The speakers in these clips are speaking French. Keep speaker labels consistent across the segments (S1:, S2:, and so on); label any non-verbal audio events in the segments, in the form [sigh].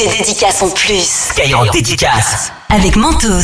S1: tes dédicaces en plus.
S2: Skyrock dédicace.
S1: Avec Mentos.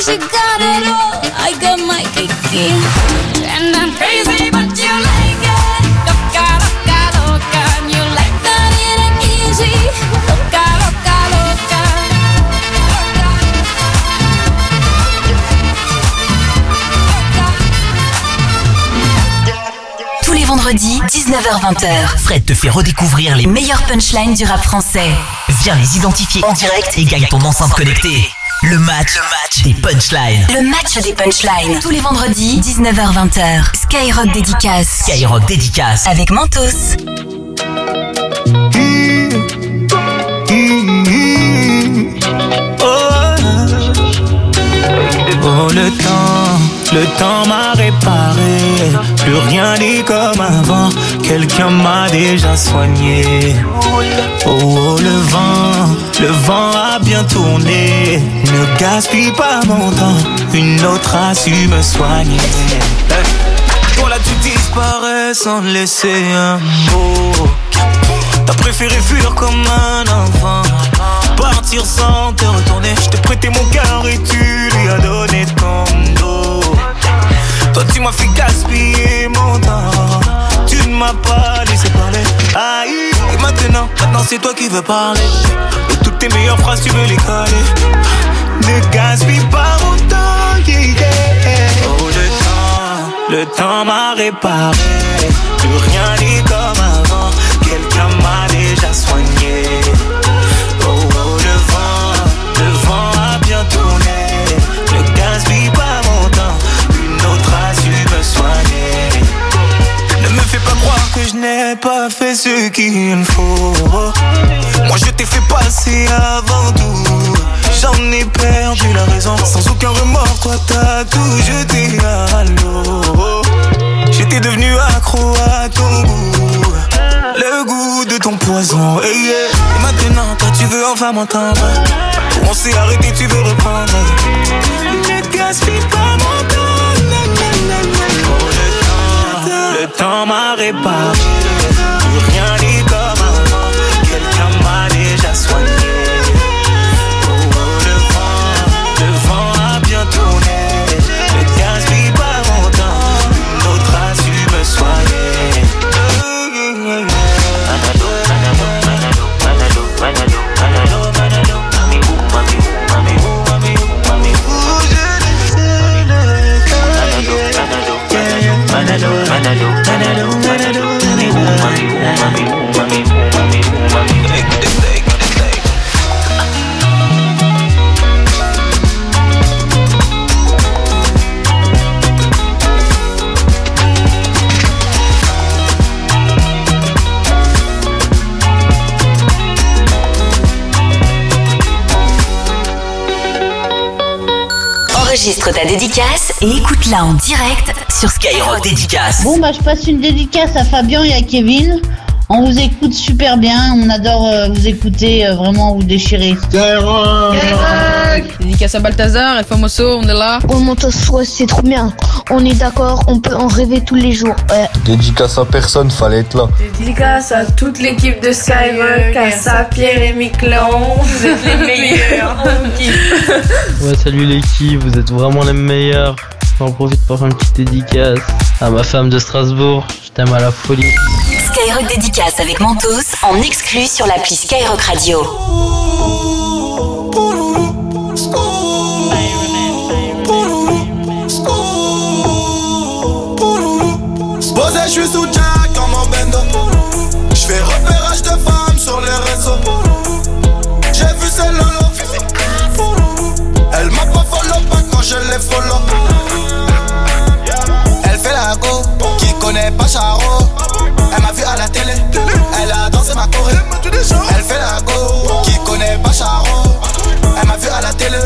S3: She
S4: got it all, I
S3: got my kiki. And I'm crazy, but you like it. Loca, loca, loca, and you like that it ain't easy. Loca, loca, loca.
S1: Tous les vendredis, 19h-20h.
S2: Fred te fait redécouvrir les
S1: Les meilleurs punchlines du rap français.
S2: Viens les identifier en direct et gagne ton enceinte connectée. Le match, le match des punchlines.
S1: Le match des punchlines. Tous les vendredis, 19h-20h. Skyrock dédicace.
S2: Skyrock dédicace.
S1: Avec Mentos.
S5: Oh le temps, le temps m'a réparé. Plus rien n'est comme avant. Quelqu'un m'a déjà soigné. Oh, oh, le vent, le vent a bien tourné. Ne gaspille pas mon temps. Une autre a su me soigner. Toi là tu disparais sans laisser un mot. T'as préféré fuir comme un enfant. Partir sans te retourner. Je t'ai prêté mon cœur et tu lui as donné ton dos. Toi tu m'as fait gaspiller mon temps. Tu ne m'as pas laissé parler. Aïe, et maintenant, maintenant c'est toi qui veux parler. Tes meilleures phrases tu veux les coller. Ne gaspille pas mon temps, yeah, yeah. Oh le temps, le temps m'a réparé. Plus rien n'est comme avant. Quelqu'un m'a déjà soigné. Pas croire que je n'ai pas fait ce qu'il faut. Moi je t'ai fait passer avant tout. J'en ai perdu la raison. Sans aucun remords, toi t'as tout jeté à l'eau. J'étais devenu accro à ton goût. Le goût de ton poison. Yeah. Et maintenant, toi tu veux enfin m'entendre. On s'est arrêté, tu veux reprendre. Ne gaspille pas mon temps. Le temps, le temps 在那就。
S3: Enregistre ta dédicace et écoute-la en direct sur
S2: Skyrock dédicace.
S6: Bon, bah, je passe une dédicace à Fabien et à Kevin. On vous écoute super bien. On adore euh, vous écouter. euh, vraiment, vous déchirer.
S7: Dédicace à Balthazar, El Famoso, on est là.
S8: Oh mon ouais, c'est trop bien. On est d'accord, on peut en rêver tous les jours. Ouais.
S9: Dédicace à personne, fallait être là.
S10: Dédicace à toute l'équipe de Skyrock, à ça, Pierre et Miquelon, vous êtes les meilleurs.
S11: Ouais, salut l'équipe, vous êtes vraiment les meilleurs. J'en profite pour faire une petite dédicace à ma femme de Strasbourg. Je t'aime à la folie.
S3: Skyrock dédicace avec Mentos en exclu sur l'appli Skyrock Radio.
S12: Follow. Elle fait la go, qui connaît pas Charo. Elle m'a vu à la télé, elle a dansé ma choré. Elle fait la go, qui connaît pas Charo. Elle m'a vu à la télé,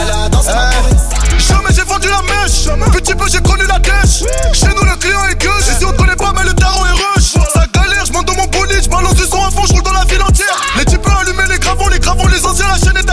S12: elle a dansé ma choré. Jamais j'ai vendu la mèche, petit peu j'ai connu la dèche. Chez nous le client est gueule, ici on connaît pas mais le tarot est rush. Ça galère, je monte dans mon bolide, je balance du son à fond, je roule dans la ville entière. Les types allumer les gravons, les gravons, les anciens, la chaîne est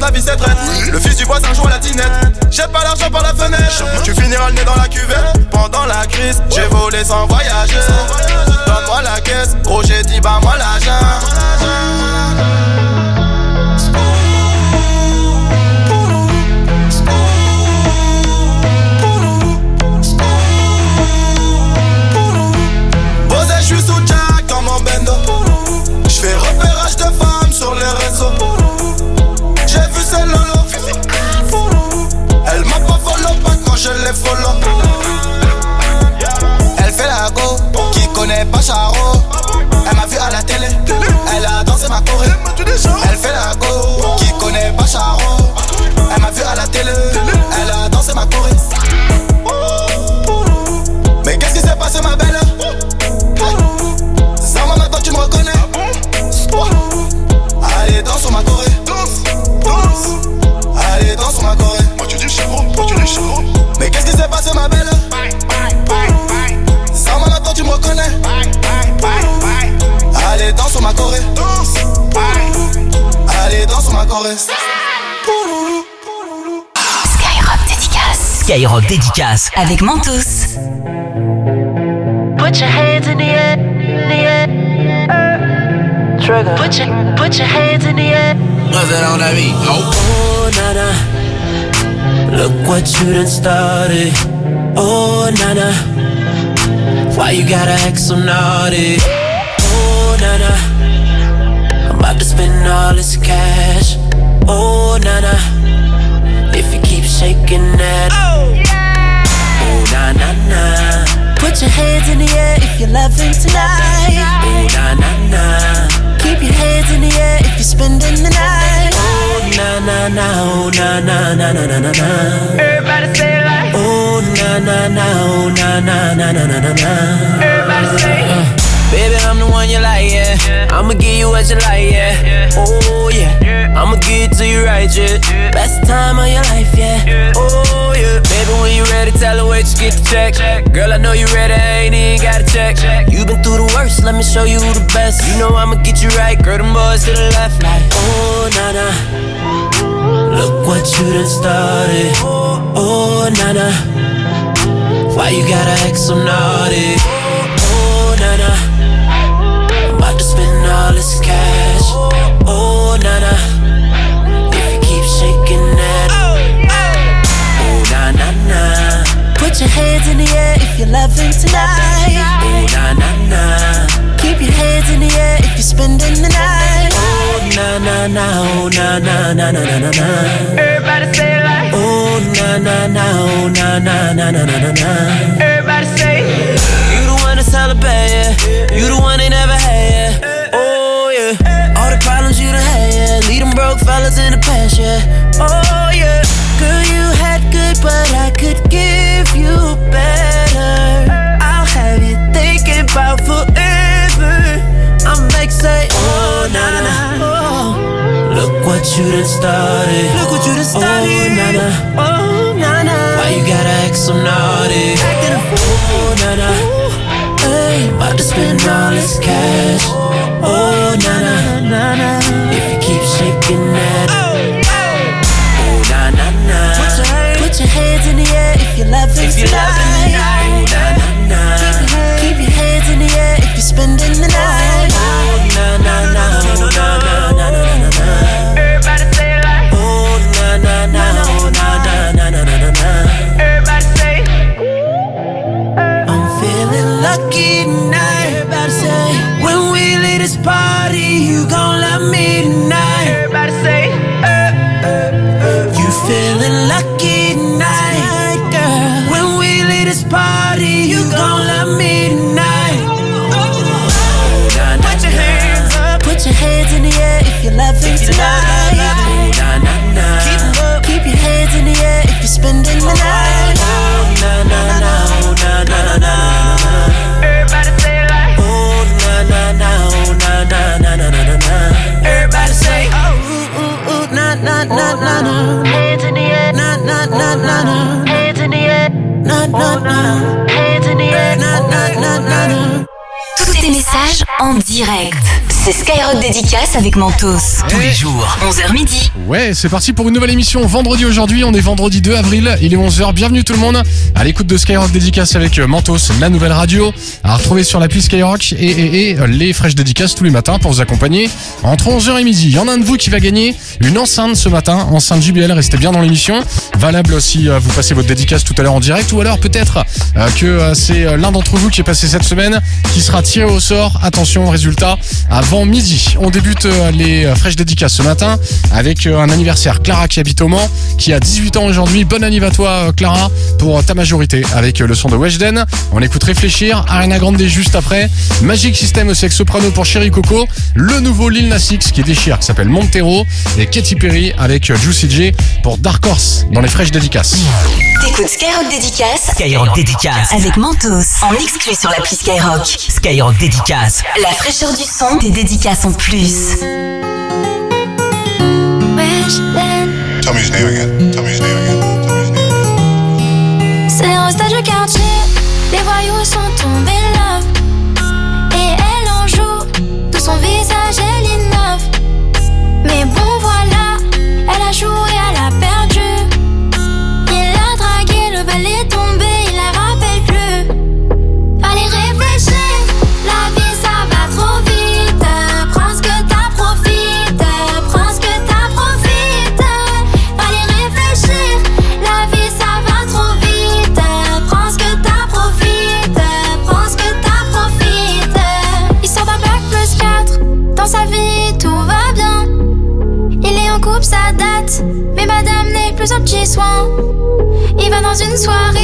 S12: La vie c'est. Le fils du voisin joue à la tinette. J'ai pas l'argent par la fenêtre, tu finiras le nez dans la cuvette. Pendant la crise, j'ai volé sans voyager. Donne-moi la caisse, gros j'ai dit bah moi. Posé, connaît Allez danse sur ma corée
S3: Skyrock dédicace
S2: Skyrock dédicace.
S3: avec Mentos.
S1: Put your hands in the air, in the air.
S13: trigger. Put your, put your hands in the air.
S12: Was it on that beat?
S13: Oh, nana. Look what you done started. Oh, nana. Why you gotta act so naughty? Oh, nana. I'm about to spend all this cash. Oh, nana. If you keep shaking that. Oh, yeah. Oh, na na na. Put your hands in the air if you're loving tonight. Oh, na na na. Keep your hands in the air if you're spending the night. Oh, na na na. Oh, na na na na na na na. Everybody say it like. Oh, na na na. Oh, na na na na na na na. Everybody say it. Baby, I'm the one you like, yeah. I'ma give you what you like, yeah. Oh, yeah. I'ma give it to you right, yeah. Best time of your life, yeah. Oh, yeah. Baby, when you ready, tell her wait, just get the check. Girl, I know you ready, ain't even gotta check. you been through the worst, let me show you the best. You know I'ma get you right, girl, them boys to the left, like, oh, nah, nah. Look what you done started. Oh, nah, nah. Why you gotta act so naughty? This cash. Oh, na na. If you keep shaking that. Oh, na na na. Put your hands in the air if you're loving tonight. Oh, na na na. Keep your hands in the air if you're spending the night. Oh, na na na. Oh, na na na na na na na. Everybody say it like. Oh, na na na. Oh, na na na na na na na. Everybody say. You the one that's hella bad, yeah. You the one they never had, yeah. Lead them broke fellas in the past, yeah. Oh, yeah. Girl, you had good, but I could give you better. I'll have you thinking about forever. I'm like, say, oh, na na na. Oh. Look what you done started. Look what you done oh, started. Oh, na na. Oh, na na. Why you gotta act so naughty? Acting a fool. Oh, na na. Hey, about to spend all this cash.
S3: Dédicace avec Mentos.
S2: Tous les jours.
S3: 11h midi.
S14: Ouais, c'est parti pour une nouvelle émission vendredi aujourd'hui. On est vendredi 2 avril, il est 11h. Bienvenue tout le monde à l'écoute de Skyrock Dédicace avec euh, Mentos, la nouvelle radio. À retrouver sur l'appli Skyrock et, et, et euh, les fraîches dédicaces tous les matins pour vous accompagner entre 11h et midi. Il y en a un de vous qui va gagner une enceinte ce matin, enceinte JBL. Restez bien dans l'émission. Valable si euh, vous passez votre dédicace tout à l'heure en direct ou alors peut-être que c'est l'un d'entre vous qui est passé cette semaine qui sera tiré au sort. Attention, résultat avant midi. On débute euh, les euh, fraîches dédicaces ce matin avec euh, un anniversaire. Clara qui habite au Mans, qui a 18 ans aujourd'hui. Bonne anniv à toi Clara pour ta majorité avec le son de Weshden. On écoute Réfléchir, Arena Grande juste après. Magic System aussi avec Soprano pour Chéri Coco. Le nouveau Lil Nas X qui déchire qui s'appelle Montero. Et Katy Perry avec Juicy J pour Dark Horse dans les fraîches dédicaces.
S3: T'écoutes Skyrock Dédicace
S2: Skyrock dédicace.
S3: avec Mentos. En exclu sur l'appli Skyrock.
S2: Skyrock dédicace.
S3: La fraîcheur du son, des dédicaces en plus.
S15: Tell me his name again. Tell me his name again.
S1: C'est un stage de quartier, les voyous sont tombés
S16: dans une soirée.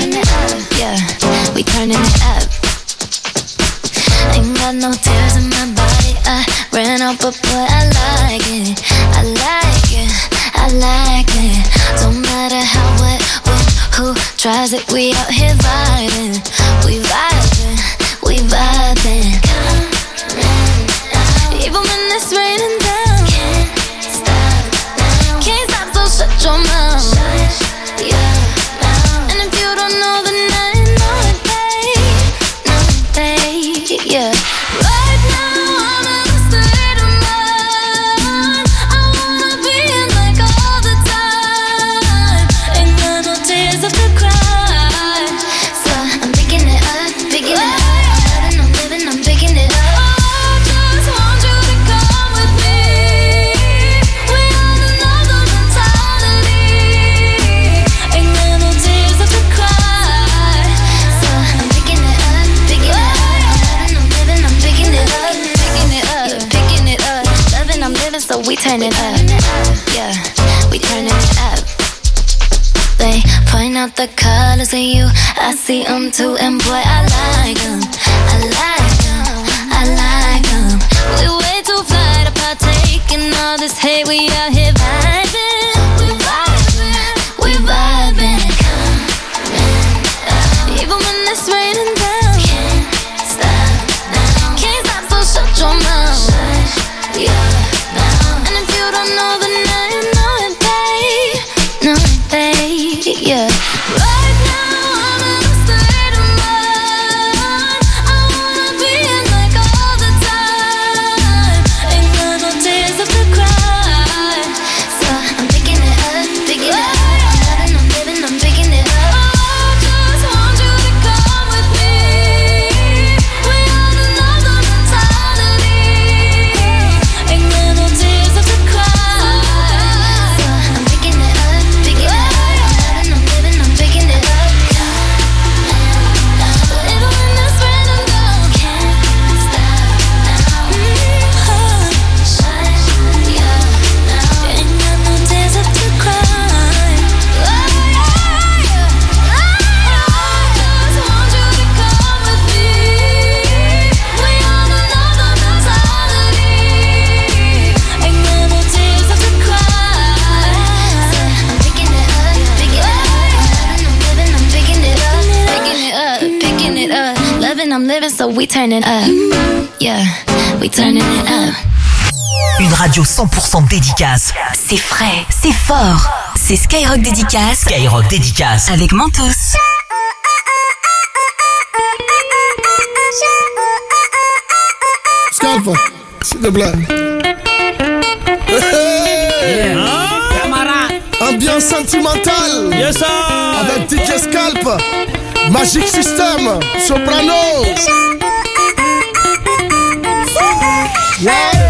S16: so we turn it up. Yeah, we turning it up.
S2: Une radio 100% dédicace.
S3: C'est frais, c'est fort. C'est Skyrock Dédicace.
S2: Skyrock dédicace.
S3: Avec Mentos.
S17: Scalp, s'il te plaît. Ambiance sentimentale.
S18: Yes, sir.
S17: Avec DJ Scalp. Magic System. Soprano. Ouais.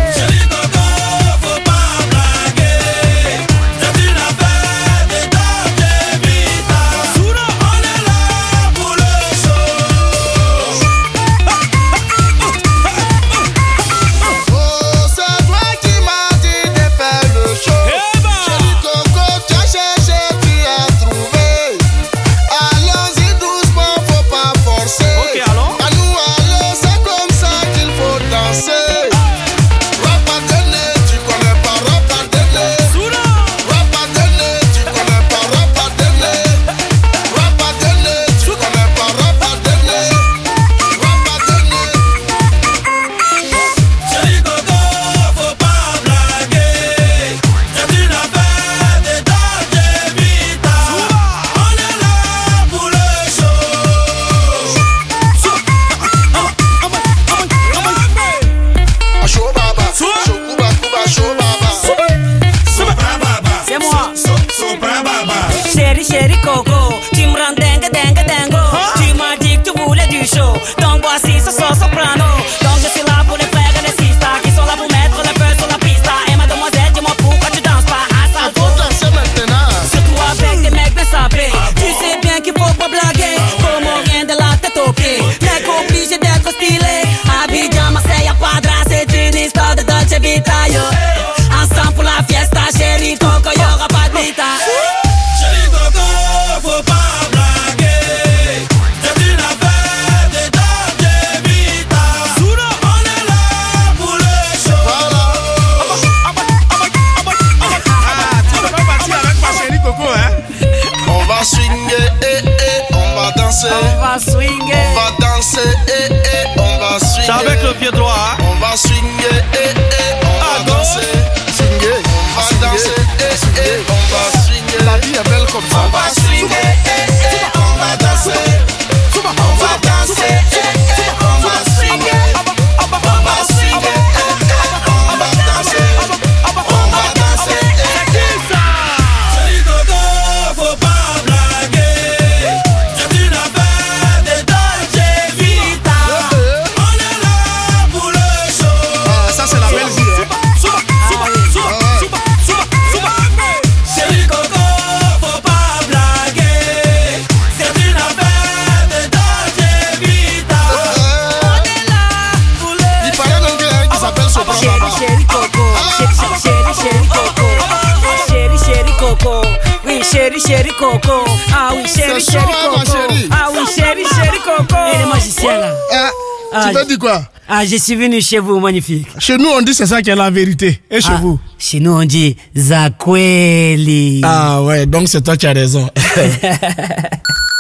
S17: Quoi?
S19: Ah, je suis venu chez vous, magnifique.
S17: Chez nous, on dit c'est ça qui est la vérité. Et chez
S19: Ah,
S17: vous?
S19: Chez nous, on dit Zakweli.
S17: Ah ouais, donc c'est toi qui as raison. [laughs]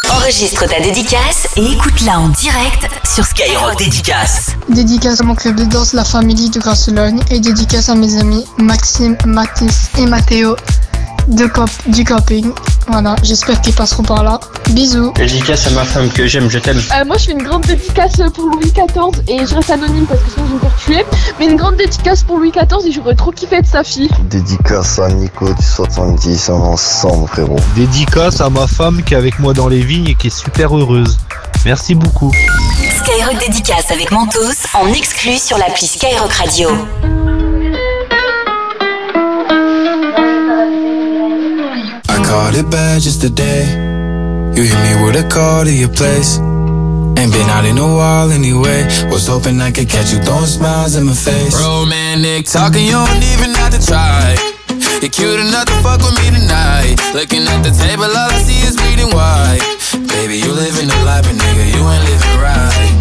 S3: Enregistre ta dédicace et écoute-la en direct sur
S2: Skyrock dédicace.
S20: Dédicace à mon club de danse La Famille de Grasselogne et dédicace à mes amis Maxime, Mathis et Mathéo de camp- du camping. Voilà, j'espère qu'ils passeront par là. Bisous.
S11: Dédicace à ma femme que j'aime, je t'aime.
S21: Euh, moi, je fais une grande dédicace pour Louis XIV et je reste anonyme parce que sinon je vais me faire tuer. Mais une grande dédicace pour Louis XIV et j'aurais trop kiffé être sa fille.
S9: Dédicace à Nico du 70, on ensemble frérot.
S22: Dédicace à ma femme qui est avec moi dans les vignes et qui est super heureuse. Merci beaucoup.
S3: Skyrock Dédicace avec Mentos en exclu sur l'appli Skyrock Radio.
S23: Caught it bad just today. You hit me with a call to your place. Ain't been out in a while anyway. Was hoping I could catch you throwing smiles in my face. Romantic talking, you don't even have to try. You're cute enough to fuck with me tonight. Looking at the table, all I see is bleeding white. Baby, you living the life, but nigga, you ain't living right.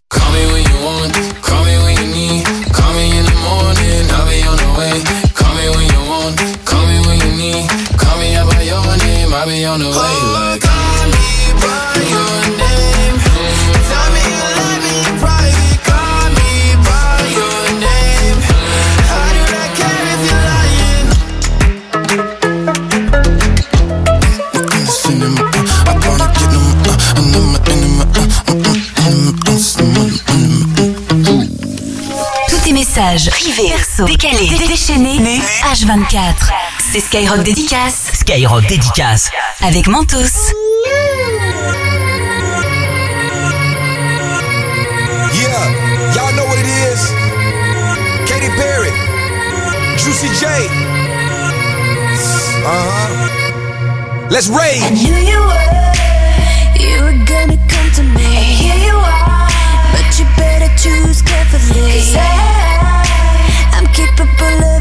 S3: Motivé, perso, décalé, dé déchaîné, né. H24. C'est Skyrock Dédicace.
S2: Skyrock Dédicace.
S3: Avec Mentos.
S24: Yeah, y'all know what it is. Katy Perry, Juicy J. Uh huh. Let's rage.
S16: I knew you were, you were gonna come to me. And here you are, but you better choose carefully. capable of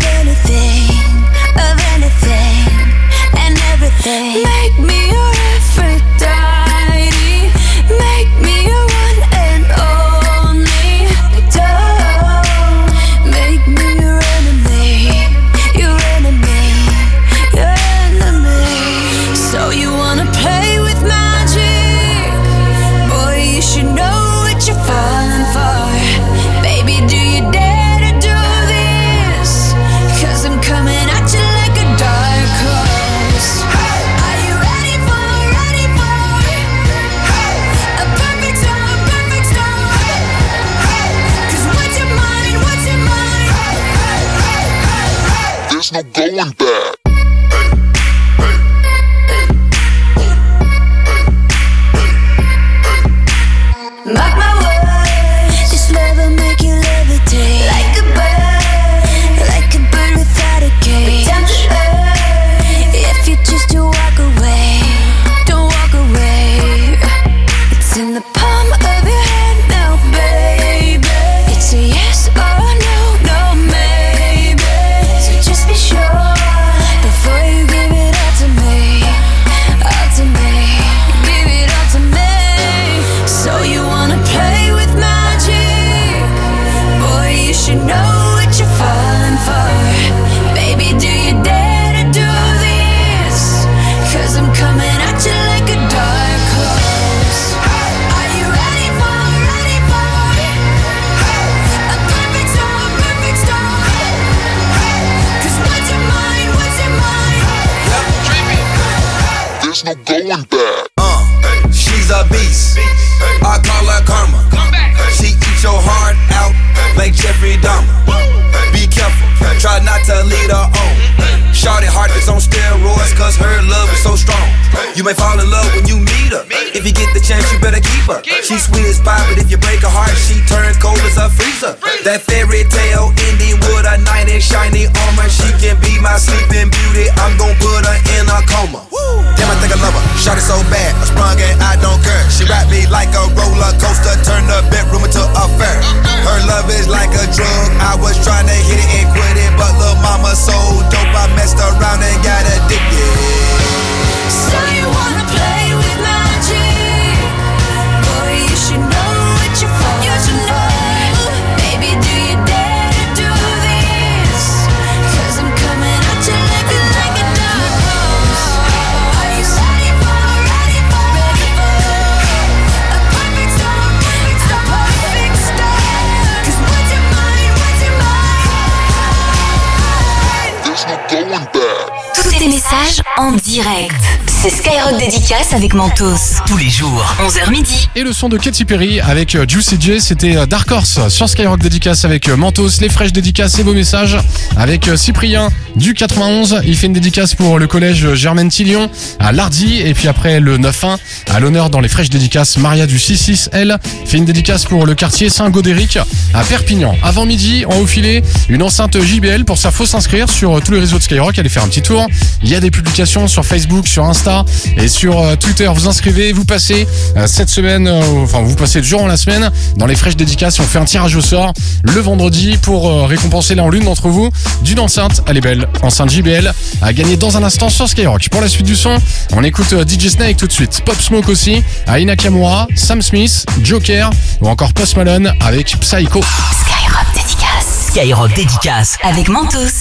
S24: She sweet as pie, but if you break her heart, she turn cold as a freezer. That fairy tale ending
S25: would direct. Skyrock Dédicace avec Mentos.
S2: Tous les jours.
S25: 11h midi.
S14: Et le son de Katy Perry avec euh, Juicy J, c'était euh, Dark Horse sur Skyrock dédicace avec euh, Mentos, les fraîches dédicaces et vos messages avec Cyprien du 91. Il fait une dédicace pour le collège Germaine Tillion à Lardy et puis après le 9-1 à l'honneur dans les fraîches dédicaces Maria du 66L fait une dédicace pour le quartier Saint-Gaudéric à Perpignan. Avant midi, on a filé une enceinte JBL pour ça faut s'inscrire sur tous les réseaux de Skyrock, allez faire un petit tour. Il y a des publications sur Facebook, sur Insta et sur euh, Twitter. Vous inscrivez, vous passez euh, cette semaine, euh, enfin vous passez durant la semaine dans les fraîches dédicaces. On fait un tirage au sort le vendredi pour récompenser l'un l'une d'entre vous d'une enceinte. Elle est belle, enceinte JBL à gagner dans un instant sur Skyrock. Pour la suite du son, on écoute DJ Snake tout de suite. Pop Smoke aussi, Aina Nakamura, Sam Smith, Joker ou encore Post Malone avec Psycho.
S25: Skyrock Dédicace.
S2: Skyrock dédicace.
S25: Avec Mentos.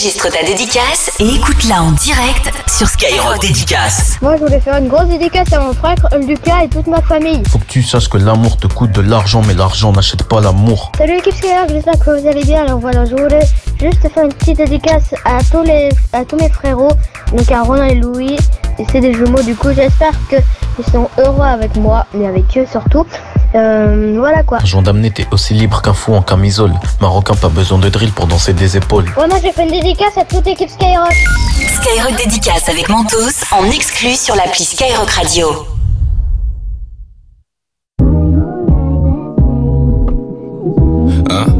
S25: Enregistre ta dédicace et écoute-la en direct sur
S2: Skyrock dédicace.
S26: Moi, je voulais faire une grosse dédicace à mon frère Lucas et toute ma famille.
S27: Faut que tu saches que l'amour te coûte de l'argent, mais l'argent n'achète pas l'amour.
S26: Salut l'équipe Skyrock, j'espère que vous allez bien. Alors voilà, je voulais juste faire une petite dédicace à tous les, à tous mes frérots, donc à Ronan et Louis. Et c'est des jumeaux, du coup, j'espère qu'ils sont heureux avec moi, mais avec eux surtout. Euh, voilà quoi.
S27: Gendarme n'était aussi libre qu'un fou en camisole. Marocain, pas besoin de drill pour danser des épaules.
S26: Ouais, moi j'ai fait une dédicace à toute l'équipe Skyrock.
S28: Skyrock dédicace avec Mentos en exclu sur l'appli Skyrock Radio.
S29: Shorty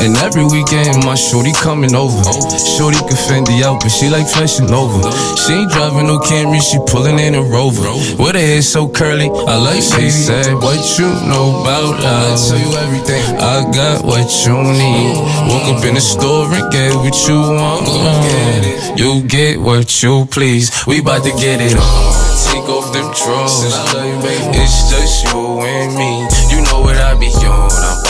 S29: And every weekend my shorty coming over. Shorty can fend the out, but she like flashing over. She ain't driving no Camry, she pulling in a Rover. With her hair so curly, I like she said, What you know about love? I tell you everything. I got what you need. Woke up in the store and get what you want. You get what you please. We bout to get it on. Take off them drawers. It's just you and me. You know what I be on. I'm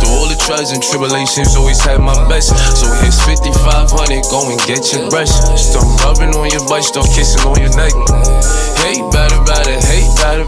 S29: Through all the trials and tribulations, always had my best. So here's 5500, go and get your brush. Start rubbing on your butt, start kissing on your neck. Hate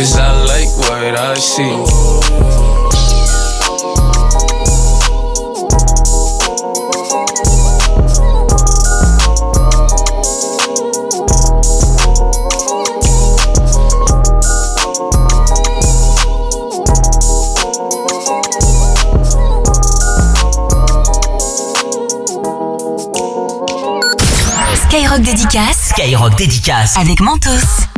S29: Cause I like what I see.
S28: Skyrock dédicace
S2: Skyrock dédicace.
S28: avec Mentos.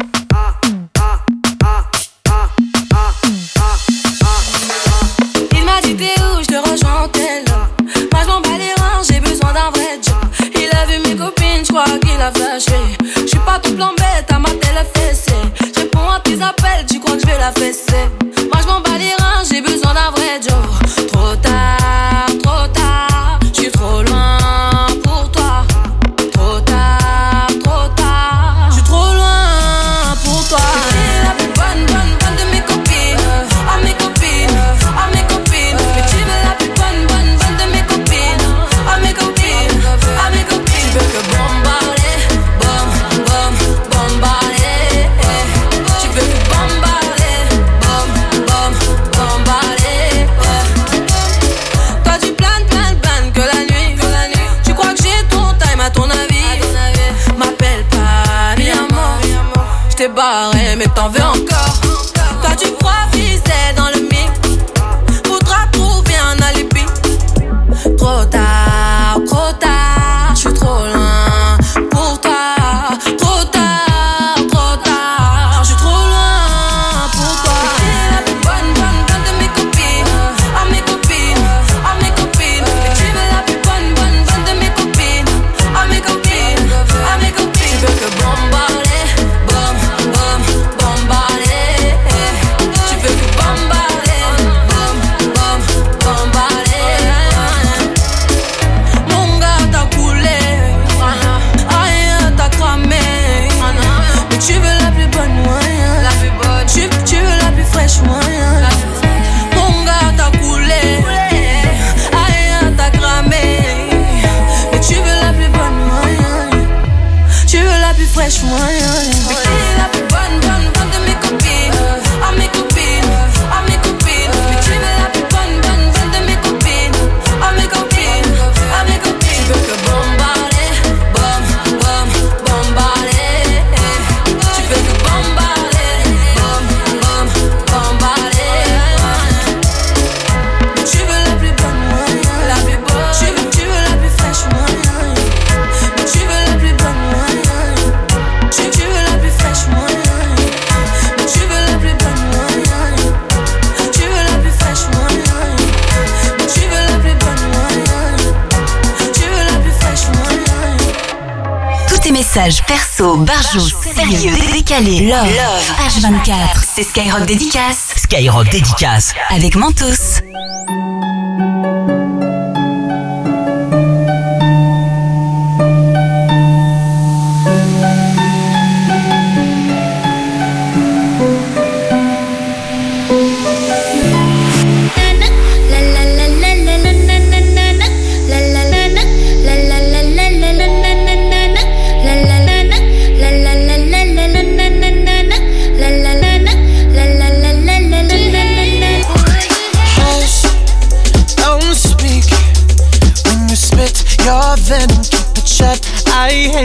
S3: Calais, Love, Love. H24, c'est Skyrock Dédicace.
S2: Skyrock Dédicace.
S3: Avec Mentos.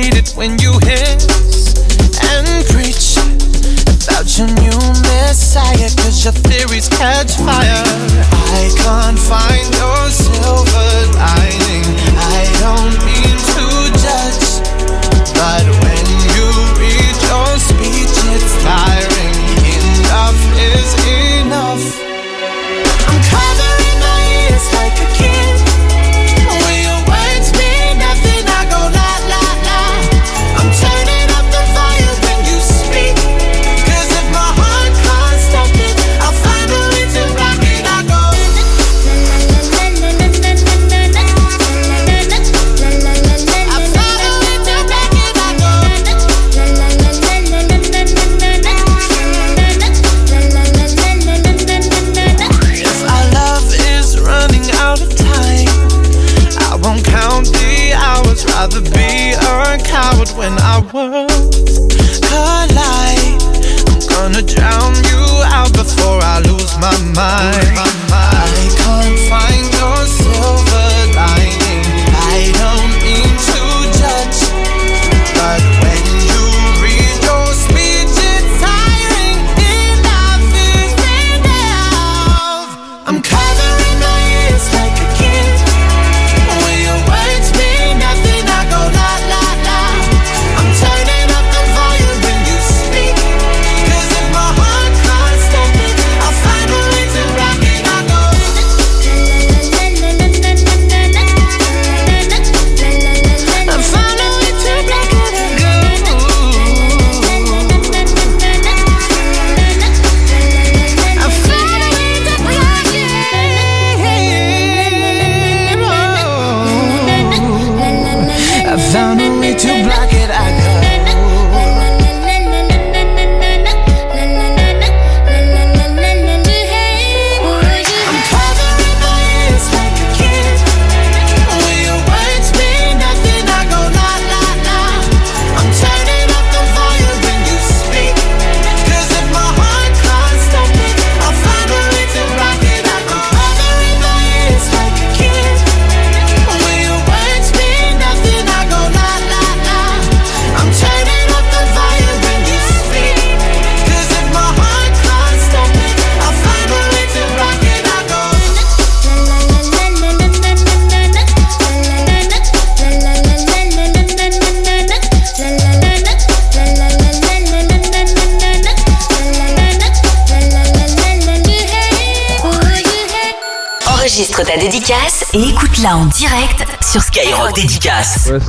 S30: hate it when you hiss and preach about your new messiah, cause your theories catch fire. I can't find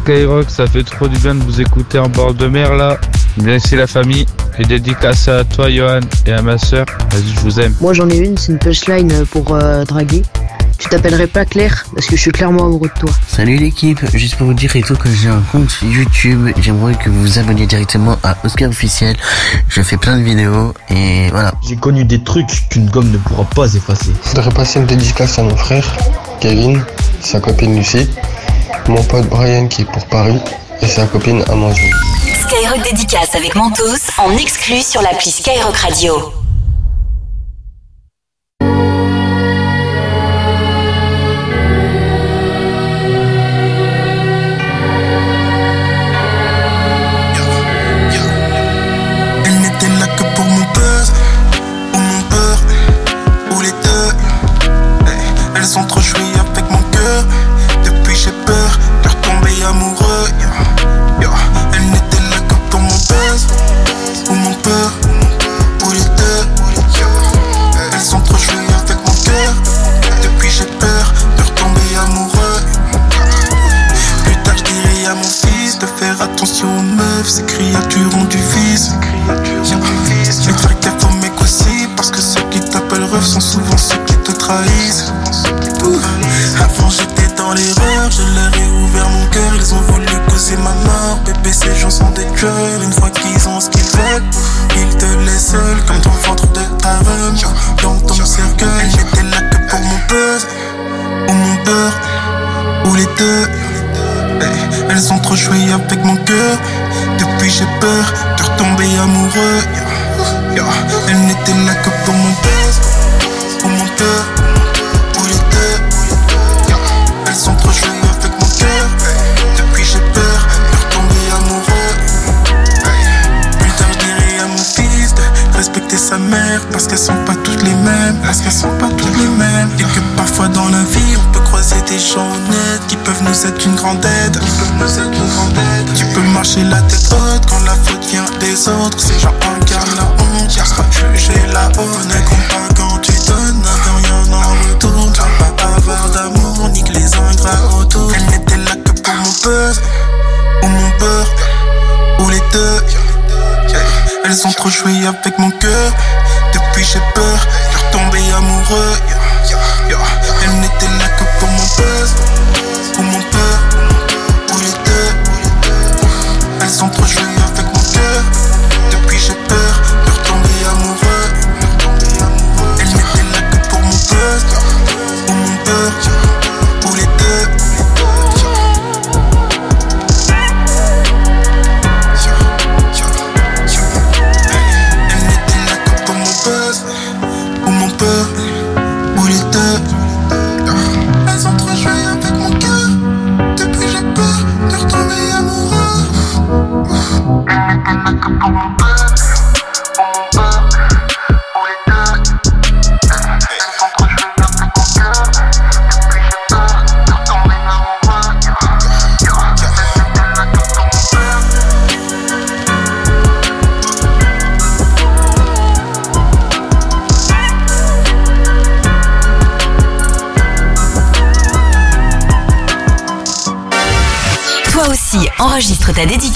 S3: Skyrock,
S22: ça fait trop du bien de vous écouter en bord de mer là. Merci la famille. Et dédicace à toi Johan et à ma soeur. Vas-y, je vous aime.
S31: Moi j'en ai une, c'est une punchline pour euh, draguer. Tu t'appellerais pas Claire parce que je suis clairement amoureux de toi.
S27: Salut l'équipe, juste pour vous dire et tout que j'ai un compte YouTube. J'aimerais que vous vous abonniez directement à Oscar officiel. Je fais plein de vidéos et voilà.
S32: J'ai connu des trucs qu'une gomme ne pourra pas effacer.
S33: Je voudrais passer une dédicace à mon frère Kevin, sa copine Lucie, mon pote Brian qui est pour Paris et sa copine Amandine.
S3: Skyrock dédicace avec Mentos en exclu sur l'appli Skyrock Radio.
S34: Refs sont souvent ceux qui te trahissent. Avant j'étais dans l'erreur, je leur ai ouvert mon cœur, ils ont voulu causer ma mort. Bébé, ces gens sont des cœurs, une fois qu'ils ont ce qu'ils veulent, ils te laissent seul comme ton ventre de ta femme. Dans ton cercueil, j'étais là que pour mon buzz, ou mon beurre, ou les deux. Eh, Elles ont trop joué avec mon cœur. Depuis j'ai peur de retomber amoureux. Elles n'étaient là que pour mon buzz, peur, ou les deux. Avec mon cœur. Depuis j'ai peur de retomber amoureux. Plus tard je dirai à mon fils de respecter sa mère parce qu'elles sont pas toutes les mêmes, parce qu'elles sont pas toutes les mêmes et que parfois dans la vie on peut croiser des gens honnêtes qui peuvent nous être une grande aide. Tu peux marcher la tête haute quand la faute vient des autres, ces gens incarnent la honte, sera juger la honte. Ne pas Elle n'était là que pour mon buzz, ou mon beurre, ou les deux. Elles ont trop joué avec mon cœur. Depuis j'ai peur de retomber amoureux.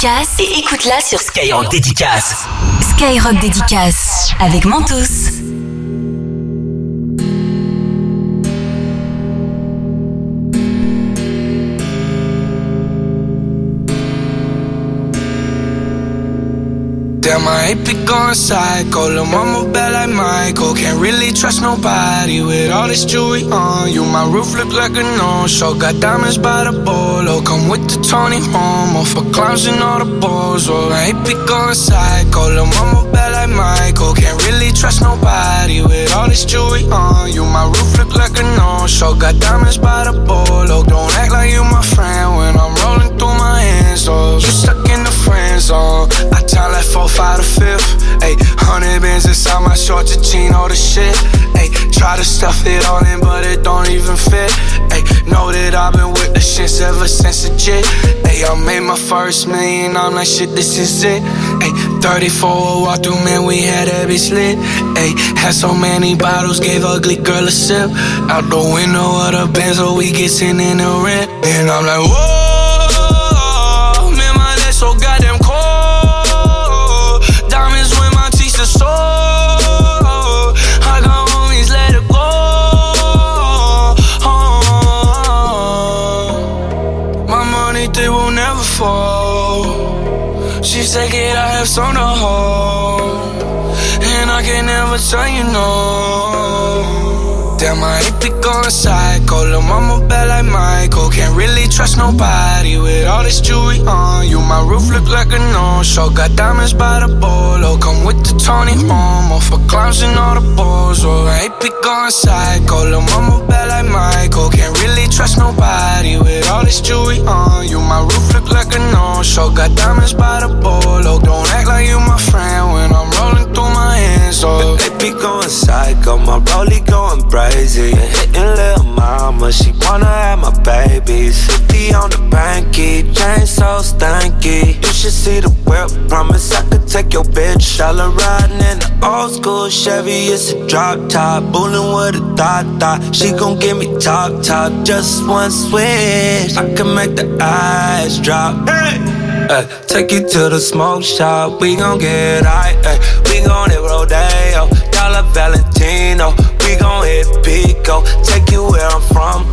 S3: Dédicace et écoute-la sur
S2: Skyrock Dédicace.
S3: Skyrock Dédicace avec Mentos.
S35: Damn, I ain't be going psycho. Lil' mama bad like Michael. Can't really trust nobody with all this jewelry on you. My roof look like a no-show. Got diamonds by the bolo. Come with the Tony Homo for clowns and all the balls. Oh, I ain't be going psycho. Lil' mama bad like Michael. Can't really trust nobody with all this jewelry on you. My roof look like a no-show. Got diamonds by the bolo. Don't act like you my friend when I'm rolling through my hands. Oh, you stuck in I tell like four, five to fifth. Ayy, hundred bins inside my short to all the shit. Ayy, try to stuff it all in, but it don't even fit. Ayy, know that I've been with the shits ever since the jit. Ayy, I made my first million, I'm like, shit, this is it. Ayy, 34 walk through, man, we had that bitch lit. Ayy, had so many bottles, gave ugly girl a sip. Out the window of the Benz, so we get in the rent. And I'm like, whoa, I have some hold. And I can never tell you no. Damn, I ain't be going psycho. Lil' mama bad like Michael. Can't really trust nobody with all this jewelry on you. My roof look like a no-show. Got diamonds by the bolo. Come with the Tony Momo for clowns and all the balls. Oh, I ain't be going psycho. Lil' mama bad like Michael. Can't really trust nobody with all this jewelry on you. My roof look like a no-show. Got diamonds by the bolo. Don't act like you my friend when I'm rolling hands.
S36: They be going psycho, my rollie going crazy. Hitting little mama, she wanna have my babies. 50 on the banky, chain so stanky. You should see the whip, promise I could take your bitch. All riding in the old school Chevy, it's a drop top. Bullin' with a thought thought. She gon' give me top top. just one switch. I can make the eyes drop. Hey! Ay, take you to the smoke shop, we gon' get high. Ay, we gon' hit Rodeo, Dollar Valentino. We go take you where I'm from.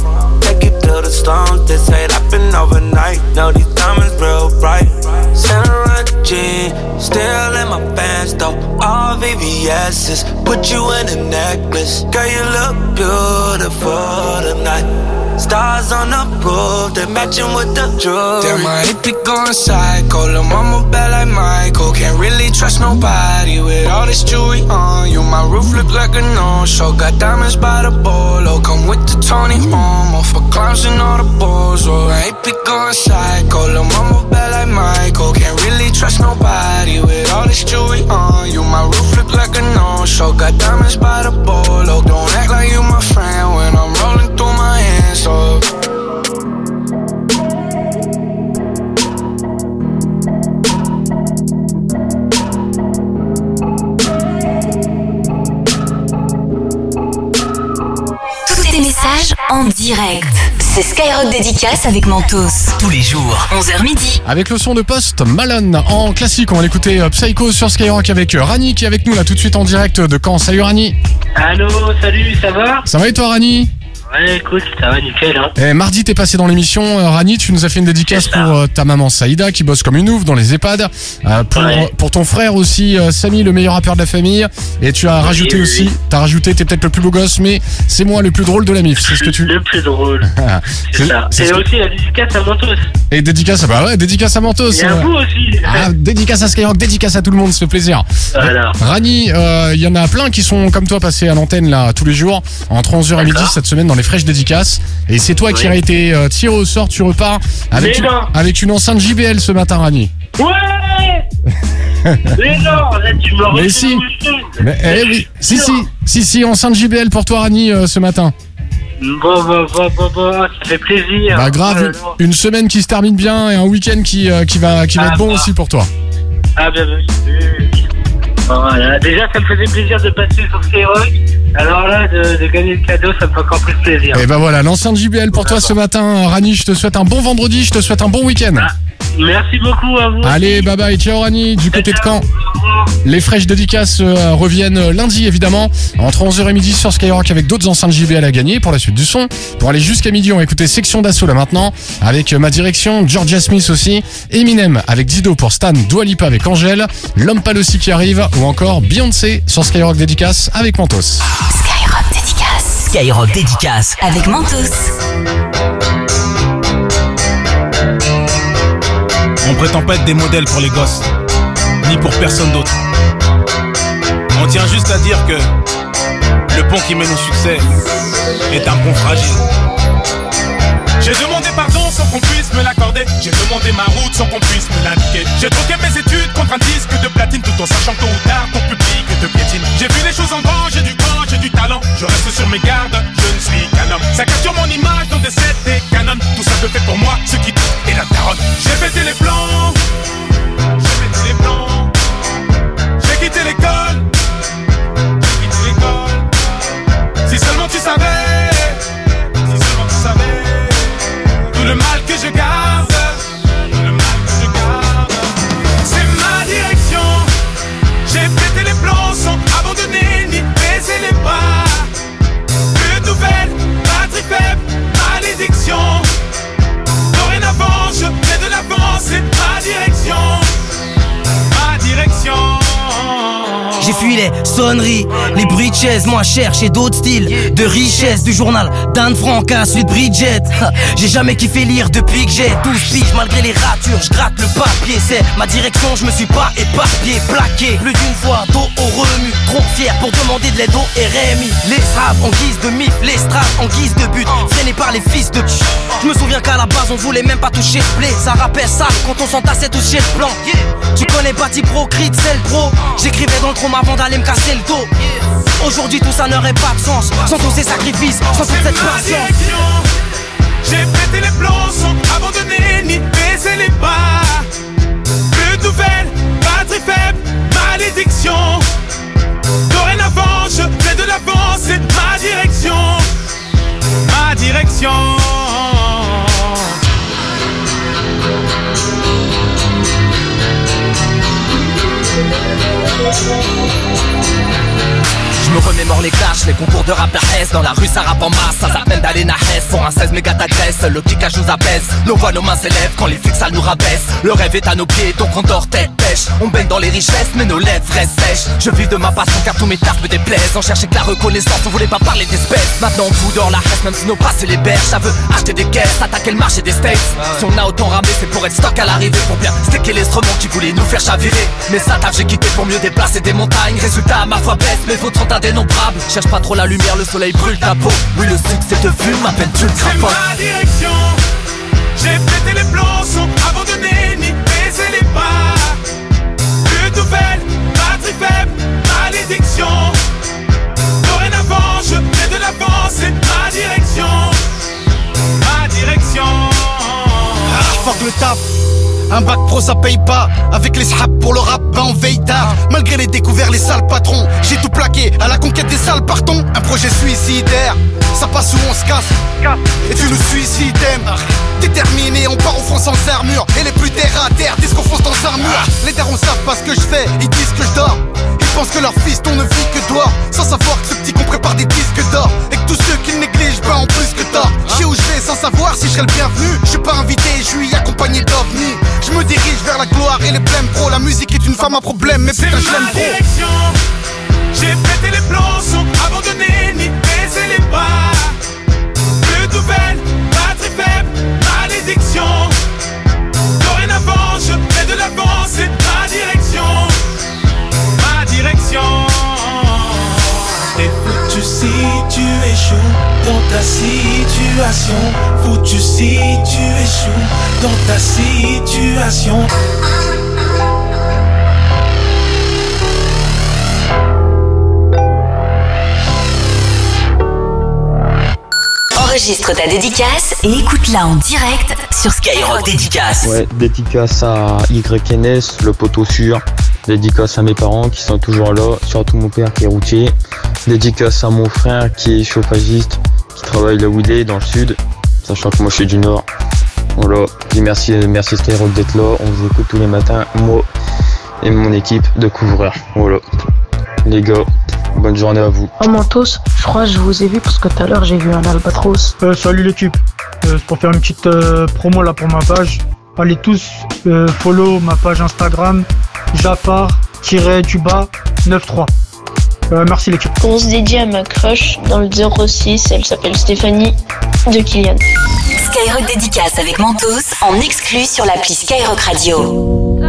S36: Take you to the stones. This ain't happen overnight. No, these diamonds real bright. Saint Jean, still in my pants though. All VVS's. Put you in a necklace. Girl, you look beautiful tonight. Stars on the roof, they matching with the jewelry.
S35: Damn, my be going psycho. Lil' mama bad like Michael. Can't really trust nobody with all this jewelry on you. My roof look like a no-show. Got diamonds by the bolo. Come with the Tony Homo for clowns and all the balls. Oh, my be going psycho. Lil' mama bad like Michael. Can't really trust nobody with all this jewelry on you. My roof look like a no-show. Got diamonds by the bolo. Don't act like you my friend when I'm hands.
S3: Tous tes messages en direct. C'est Skyrock Dédicace avec Mentos.
S2: Tous les jours.
S3: 11h midi.
S14: Avec le son de poste Malone en classique, on va l'écouter euh, Psycho sur Skyrock avec euh, Rani qui est avec nous là tout de suite en direct de Caen. Salut Rani.
S37: Allô, salut, ça va?
S14: Ça va et toi Rani?
S37: Ouais, écoute, ça va nickel, hein.
S14: Eh, mardi, t'es passé dans l'émission. Euh, Rani, tu nous as fait une dédicace pour euh, ta maman Saïda qui bosse comme une ouf dans les EHPAD. Euh, pour, pour ton frère aussi, Samy, le meilleur rappeur de la famille. Et tu as rajouté
S37: oui,
S14: aussi,
S37: oui.
S14: t'as rajouté, t'es peut-être le plus beau gosse, mais c'est moi le plus drôle de la MIF. C'est ce que tu.
S37: Le plus drôle. [laughs]
S14: C'est
S37: ça.
S14: c'est
S37: Et
S14: que-
S37: aussi la dédicace à Mentos.
S14: Et dédicace, bah ouais, dédicace à Mentos.
S37: Et à vous aussi.
S14: Ah, dédicace à Skyrock, dédicace à tout le monde, ça fait plaisir.
S37: Voilà.
S14: Rani, il y en a plein qui sont comme toi passés à l'antenne là tous les jours entre 11h et midi cette semaine dans les fraîches dédicaces. Et c'est toi qui as été euh, tiré au sort, tu repars avec, une, avec une enceinte JBL ce matin, Rani.
S37: Ouais Mais non, là, tu me
S14: Mais si.
S37: chose.
S14: Mais eh oui, si si, si si, enceinte JBL pour toi, Rani, euh, ce matin.
S37: Bon, bon, bon, bon, bon, ça fait plaisir.
S14: Bah grave,
S37: là
S14: une, semaine qui se termine bien et un week-end qui euh, qui va qui va
S37: Ah
S14: être bon
S37: bah.
S14: aussi pour toi.
S37: Ah, bien, bien, bien. Voilà. Déjà, ça me faisait plaisir de passer sur Skyrock. Alors là, de, de gagner le cadeau, ça me fait encore plus plaisir.
S14: Et bah voilà, l'enceinte JBL pour toi ce matin, Rani. Je te souhaite un bon vendredi, je te souhaite un bon week-end.
S37: Merci beaucoup à vous.
S14: Allez, bye bye, ciao Rani, du côté de Caen. Les fraîches dédicaces euh, reviennent lundi évidemment, entre 11h et midi sur Skyrock avec d'autres enceintes JBL à gagner pour la suite du son. Pour aller jusqu'à midi, on va écouter Section d'Assaut là maintenant, avec euh, ma direction, Georgia Smith aussi, Eminem avec Dido pour Stan, Dua Lipa avec Angèle, L'Homme Pâle aussi qui arrive, ou encore Beyoncé sur Skyrock dédicace avec Mentos.
S3: Skyrock Dédicace.
S2: Skyrock dédicace.
S3: Avec Mentos.
S38: On prétend pas être des modèles pour les gosses, ni pour personne d'autre. On tient juste à dire que le pont qui mène au succès est un pont fragile. J'ai demandé pardon sans qu'on puisse me l'accorder. J'ai demandé ma route sans qu'on puisse me l'indiquer. J'ai troqué mes études contre un disque de platine tout en sachant tôt ou tard ton public te piétine. J'ai vu les choses en grand, j'ai du j'ai du talent. Je reste sur mes gardes, je ne suis qu'un homme. Ça capture mon image dans des sets et canons. Tout ça me fait pour moi ce qui et la taronne. J'ai pété les plans, j'ai pété les plans. J'ai quitté l'école, j'ai quitté l'école. Si seulement tu savais, si seulement tu savais. Tout le mal que je garde, les
S39: bruits de chaises, moi chercher d'autres styles de richesse du journal d'Anne Frank à de Bridget. J'ai jamais kiffé lire depuis que j'ai 12 piges, malgré les ratures, je gratte le papier. C'est ma direction, je me suis pas éparpillé, plaqué plus d'une fois, dos au remue. Trop fier pour demander de l'aide au RMI. Les straps en guise de mif, les straps en guise de but, freinés par les fils de ch- Je me souviens qu'à la base on voulait même pas toucher le. Ça rappelle ça quand on s'entassait tous chez le plan. Tu connais Bati Pro, Crit, c'est le pro. J'écrivais dans le trône avant d'aller me casser le dos. Aujourd'hui tout ça n'aurait pas de sens sans tous ces sacrifices, sans toute cette patience.
S38: J'ai pété les plombs sans abandonner ni baisser les bras. Plus de nouvelles, batterie faible, malédiction. Dorénavant, je fais de l'avance, c'est ma direction. Ma direction.
S40: Je me remémore les clashs, les concours de rap S. Dans la rue ça rappe en masse, ça s'appelle d'aller Hess Pour un 16 méga t'agresse, le kickage nous apaise Nos voix, nos mains s'élèvent quand les flics ça nous rabaisse. Le rêve est à nos pieds, donc on dort tête pêche. On baigne dans les richesses, mais nos lèvres restent sèches. Je vis de ma passion car tous mes tafs me déplaisent. On cherchait que la reconnaissance, on voulait pas parler d'espèces. Maintenant on fout dehors la reste, même si nos passes et les berges. Ça veut acheter des caisses, attaquer le marché des steaks Si on a autant ramé, c'est pour être stock à l'arrivée. Pour bien sticker l'instrument qui voulait nous faire chavirer. Mais ça taf j'ai quitté pour mieux déplacer des montagnes. Résultat ma foi baisse, mais vôtres Cherche pas trop la lumière, le soleil brûle ta peau Oui le succès te fume, à peine tu le
S38: C'est
S40: crapotes
S38: ma direction. J'ai pété les plombs, sont abandonnés, ni baisé les pas. Plus de nouvelles, batterie faible, malédiction. Dorénavant, je fais de l'avant, c'est ma direction. Ma direction.
S41: Ah, fuck le taf un bac pro ça paye pas. Avec les srap pour le rap ben on veille tard. Malgré les découverts les sales patrons J'ai tout plaqué. À la conquête des sales partons. Un projet suicidaire. Ça passe ou on se casse. Et tu nous suicides Déterminé on part au front sans armure. Et les plus terre à terre disent qu'on fonce dans un mur. Les darons savent pas ce que je fais Ils disent que je dors. Ils pensent que leur fils ne vit que dehors Sans savoir que ce petit qu'on prépare des disques d'or. Et que tous ceux qui le négligent ben en plus que tort. Je sais où je vais sans savoir si je serai le bienvenu la gloire et les blèmes pro La musique est une femme à problème mais putain je l'aime trop
S38: direction. J'ai pété les plombs, sont abandonnés, ni baisé les pas. Plus de nouvelles, batterie faible, malédiction. Dorénavant, je fais de l'avant, c'est ma direction. Ma direction. T'es foutu si tu échoues dans ta situation. Foutu si tu échoues dans ta situation.
S3: Enregistre ta dédicace et écoute-la en direct sur Skyrock Dédicace.
S42: Ouais, dédicace à YNS, le poteau sûr. Dédicace à mes parents qui sont toujours là, surtout mon père qui est routier. Dédicace à mon frère qui est chauffagiste, qui travaille là où il est, dans le sud, sachant que moi je suis du nord. Voilà, dis merci, merci Skyrock d'être là. On vous écoute tous les matins, moi et mon équipe de couvreurs. Voilà. Les gars, bonne journée à vous.
S31: Oh Mentos, je crois que je vous ai vu parce que tout à l'heure j'ai vu un albatros.
S37: Euh, salut l'équipe. Euh, c'est pour faire une petite euh, promo là pour ma page. Allez tous euh, follow ma page Instagram Jafar-du-bas 93. Euh, merci l'équipe.
S43: On se dédie à ma crush dans le 06, elle s'appelle Stéphanie de Kylian.
S3: Skyrock Dédicace avec Mentos en exclu sur l'appli Skyrock Radio.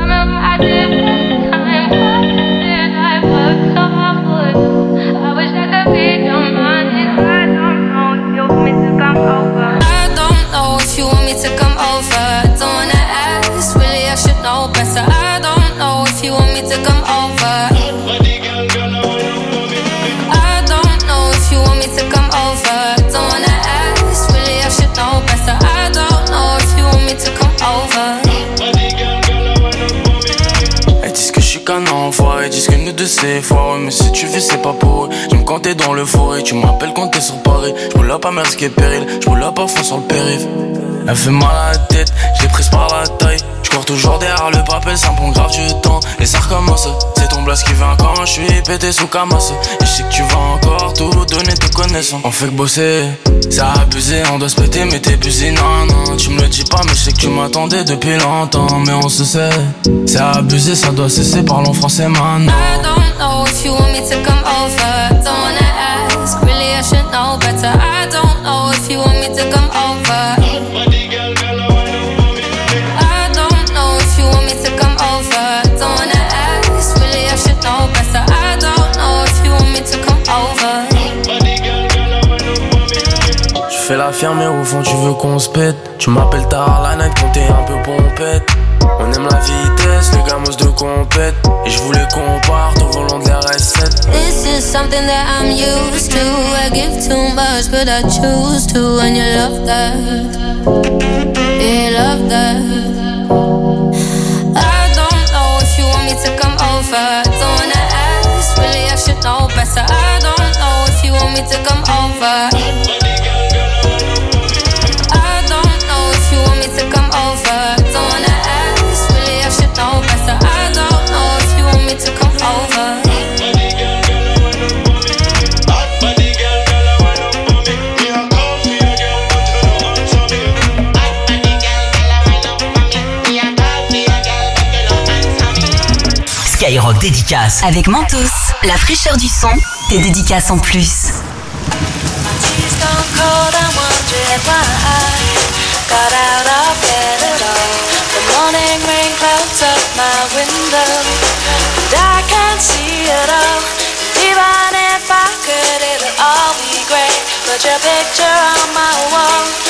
S29: C'est foireux Mais si tu veux c'est pas pour eux, j'aime quand t'es dans le forêt Tu m'appelles quand t'es sur Paris, j'roule up à me risquer péril. J'roule up à fond sur le périph' Elle fait mal à la tête, j'ai prise par la taille. J'cours toujours derrière le papel, ça me prend grave du temps. Et ça recommence, c'est ton blast qui vient quand je suis pété sous Camas. Et je sais que tu vas encore tout donner On fait que bosser, c'est abusé, on doit se péter mais t'es busy Non, non, tu me le dis pas mais je sais que tu m'attendais depuis longtemps Mais on se sait, c'est abusé, ça doit cesser, parlons français maintenant
S1: I don't know if you want me to come over. Don't wanna ask, really I should know better. I don't
S29: Mais au fond tu veux qu'on se pète? Tu m'appelles tard la night quand t'es un peu pompette On aime la vitesse, les gamos de compète Et je voulais qu'on parte au volant de la RS7
S1: This is something that I'm used to. I give too much, but I choose to. And you love that. You love that. I don't know if you want me to come over. Don't wanna ask, really I should know better. I don't know if you want me to come over.
S2: Dédicace.
S3: Avec Mentos, la fraîcheur du son, tes dédicaces en plus.
S1: Even if I could, it'll all be great. Put your picture on my wall.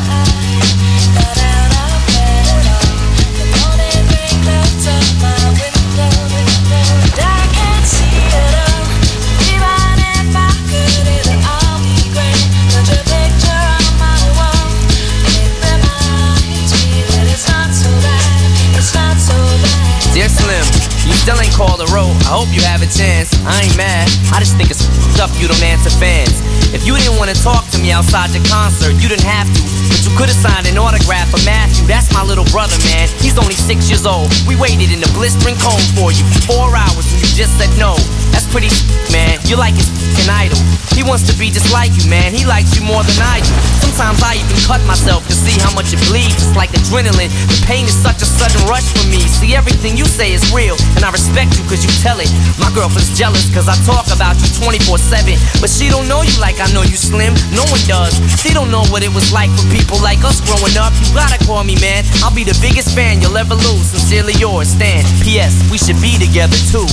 S44: Still ain't called a row. I hope you have a chance. I ain't mad. I just think it's up you don't answer fans. If you didn't want to talk to me outside the concert, you didn't have to. But you could have signed an autograph for Matthew. That's my little brother, man. He's only six years old. We waited in the blistering cold for you for four hours and you just said no. That's pretty man. You're like his f***ing idol. He wants to be just like you, man. He likes you more than I do. Sometimes I even cut myself to see how much it bleeds. It's like adrenaline. The pain is such a sudden rush for me. See, everything you say is real, and I respect you cause you tell it. My girlfriend's jealous cause I talk about you 24-7. But she don't know you like I know you slim. No one does. She don't know what it was like for people like us growing up. You gotta call me, man. I'll be the biggest fan you'll ever lose. Sincerely yours, Stan. P.S. We should be together too.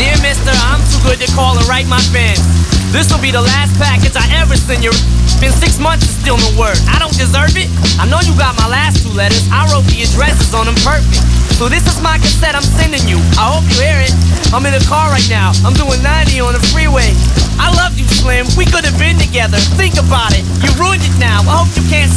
S44: Dear mister, I'm too good to call and write my fans. This will be the last package I ever send you. Been six months and still no word. I don't deserve it. I know you got my last two letters. I wrote the addresses on them perfect. So this is my cassette I'm sending you. I hope you hear it. I'm in a car right now. I'm doing 90 on the freeway. I love you, Slim. We could have been together. Think about it. You ruined it now. I hope you can't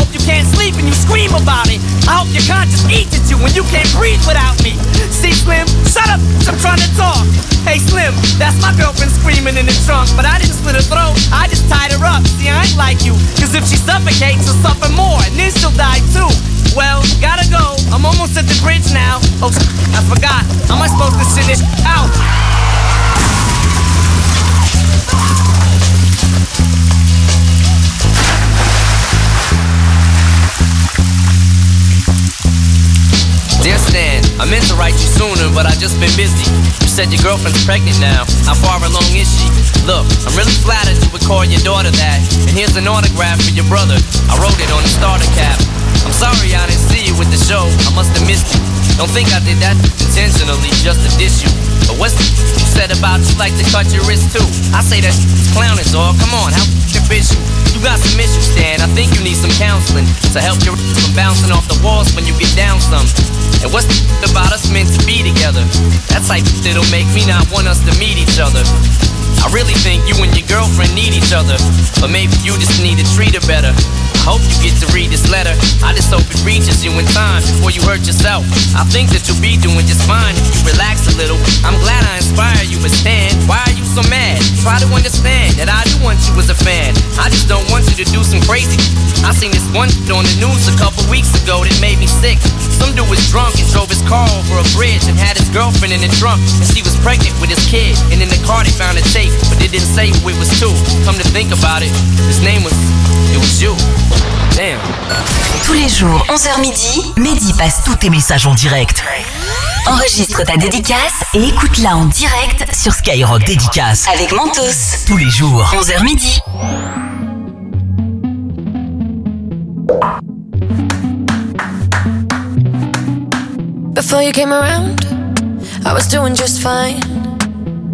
S44: I hope you can't sleep and you scream about it. I hope your conscience eats at you when you can't breathe without me. See, Slim, shut up. I'm trying to talk. Hey, Slim, that's my girlfriend screaming in the trunk. But I didn't slit her throat. I just tied her up. See, I ain't like you. Cause if she suffocates, she'll suffer more. And then she'll die too. Well, gotta go. I'm almost at the bridge now. Oh, I forgot. Am I supposed to send this out? Dear Stan, I meant to write you sooner, but I just been busy. You said your girlfriend's pregnant now. How far along is she? Look, I'm really flattered you would call your daughter that. And here's an autograph for your brother. I wrote it on the starter cap. I'm sorry I didn't see you with the show. I must have missed you. Don't think I did that intentionally just to diss you. But what's the you said about you like to cut your wrist too? I say that clowning, dog. Come on, how the bitch you? You got some issues, Stan. I think you need some counseling to help your [laughs] from bouncing off the walls when you get down some. And what's the about us meant to be together? That's like that'll make me not want us to meet each other. I really think you and your girlfriend need each other. But maybe you just need to treat her better. I hope you get to read this letter. I just hope it reaches you in time before you hurt yourself. I think that you'll be doing just fine if you relax a little. I'm glad I inspire you, but Stan, why are you so mad? Try to understand that I do want you as a fan. I just don't want you to do some crazy. I seen this one on the news a couple weeks ago that made me sick. Some dude was drunk and drove his car over a bridge and had his girlfriend in the trunk. And she was pregnant with his kid. And in the car they found a tape, but they didn't say who it was to. Come to think about it, his name was, it was you. Damn.
S3: Tous les jours, 11h midi, Mehdi passe tous tes messages en direct. Enregistre ta dédicace et écoute-la en direct sur
S2: Skyrock Dédicace.
S3: avec Mentos.
S2: Tous les jours.
S3: 11h midi.
S16: Before you came around, I was doing just fine.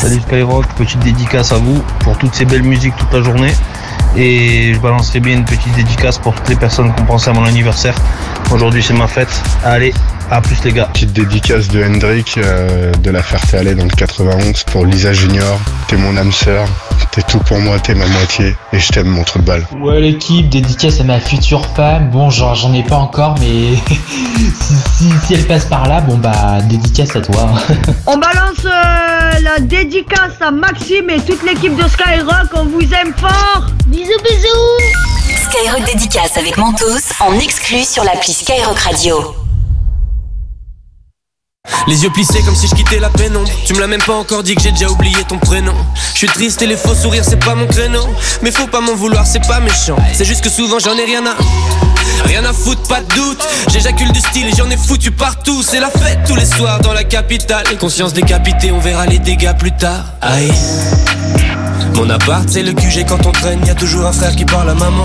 S32: Salut Skyrock, petite dédicace à vous pour toutes ces belles musiques toute la journée. Et je balancerai bien une petite dédicace pour toutes les personnes qui ont pensé à mon anniversaire. Aujourd'hui c'est ma fête. Allez, à plus les gars.
S33: Petite dédicace de Hendrik euh, de la Ferté-Alais dans le 91 pour Lisa Junior. T'es mon âme sœur, t'es tout pour moi, t'es ma moitié et je t'aime mon trou de balle.
S42: Ouais l'équipe, dédicace à ma future femme. Bon genre j'en ai pas encore mais [laughs] si, si- si elle passe par là, bon bah dédicace à toi. [laughs]
S45: On balance euh, la dédicace à Maxime et toute l'équipe de Skyrock, on vous aime fort Bisous bisous
S3: Skyrock dédicace avec Mentos en exclu sur l'appli Skyrock Radio.
S13: Les yeux plissés comme si je quittais la pénombre Tu me l'as même pas encore dit que j'ai déjà oublié ton prénom. Je suis triste et les faux sourires c'est pas mon créneau. Mais faut pas m'en vouloir c'est pas méchant. C'est juste que souvent j'en ai rien à Rien à foutre, pas de doute. J'éjacule du style et j'en ai foutu partout. C'est la fête tous les soirs dans la capitale. Conscience décapitée, on verra les dégâts plus tard. Aïe. Mon appart c'est le QG quand on traîne y a toujours un frère qui parle à maman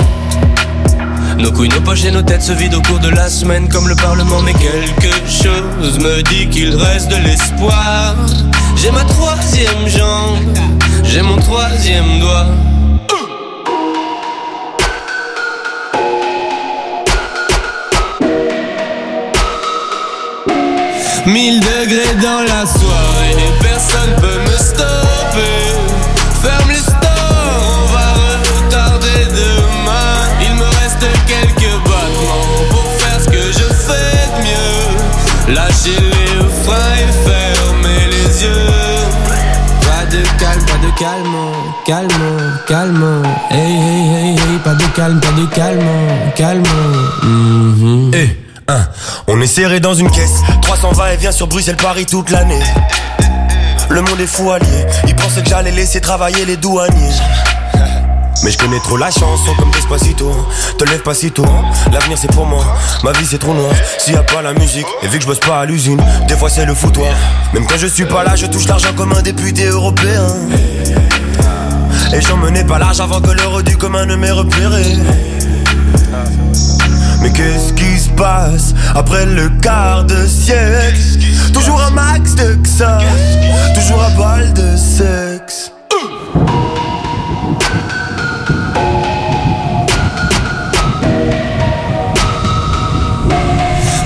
S13: nos couilles, nos poches et nos têtes se vident au cours de la semaine. Comme le Parlement Mais quelque chose me dit qu'il reste de l'espoir. J'ai ma troisième jambe, j'ai mon troisième doigt. Mille degrés dans la soirée, personne peut me stopper. Lâchez les freins et fermez les yeux. Pas de calme, pas de calme, calme, calme. Hey, hey, hey, hey, pas de calme, pas de calme, calme.
S24: Eh, hein, on est serré dans une caisse. 320 et vient sur Bruxelles-Paris toute l'année. Le monde est fou allié. Ils pensaient que j'allais laisser travailler les douaniers. Mais je connais trop la chanson comme Despacito. Te lève pas si tôt, l'avenir c'est pour moi. Ma vie c'est trop noir, s'il y a pas la musique Et vu que je bosse pas à l'usine, des fois c'est le foutoir. Même quand je suis pas là, je touche l'argent comme un député européen. Et j'en menais pas large avant que l'heure du commun ne m'ait repéré. Mais qu'est-ce qui se passe après le quart de siècle? Toujours un max de ça Toujours à balle de sexe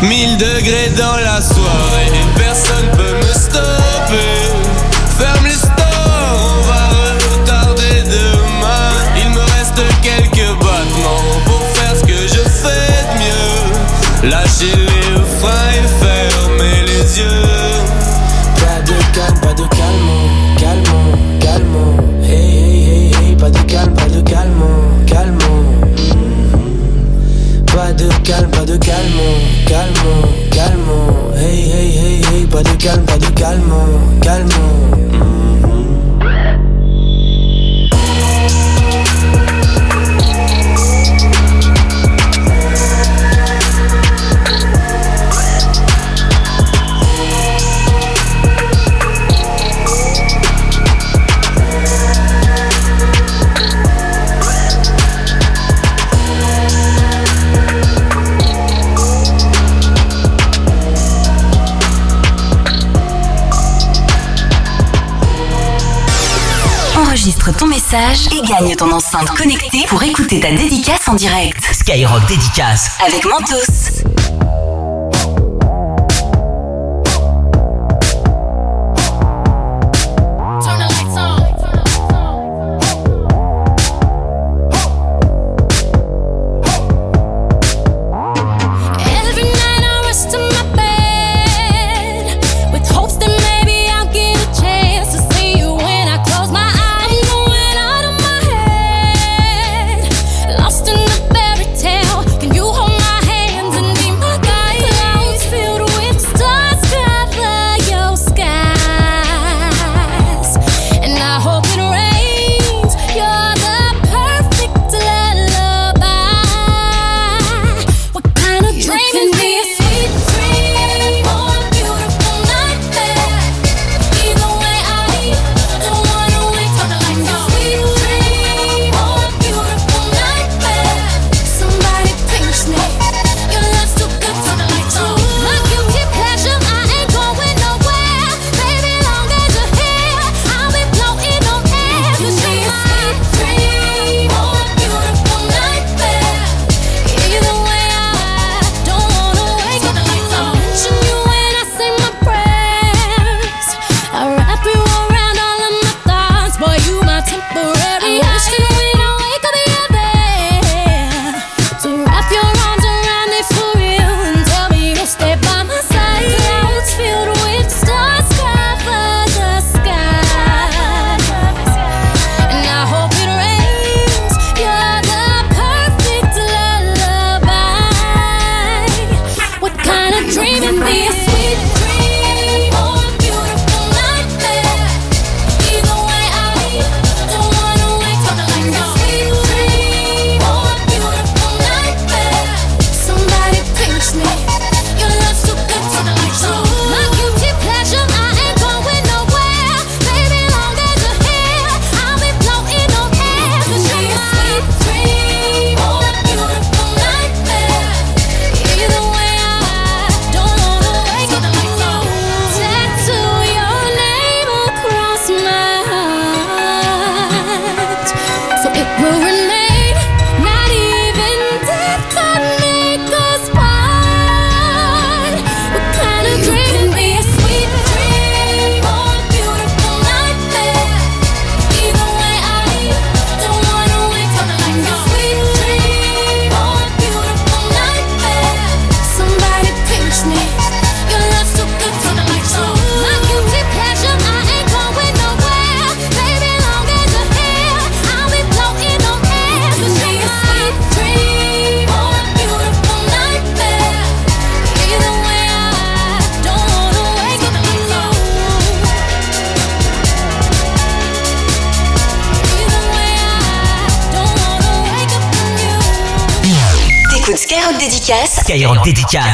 S13: 1000 degrés dans la soirée, personne peut me stopper. Ferme les stores, on va retarder demain. Il me reste quelques battements pour faire ce que je fais de mieux. Lâchez les freins et fermez les yeux. Pas
S16: Enregistre ton message et gagne ton enceinte connectée pour écouter ta dédicace en direct.
S2: Skyrock dédicace.
S16: Avec Mentos.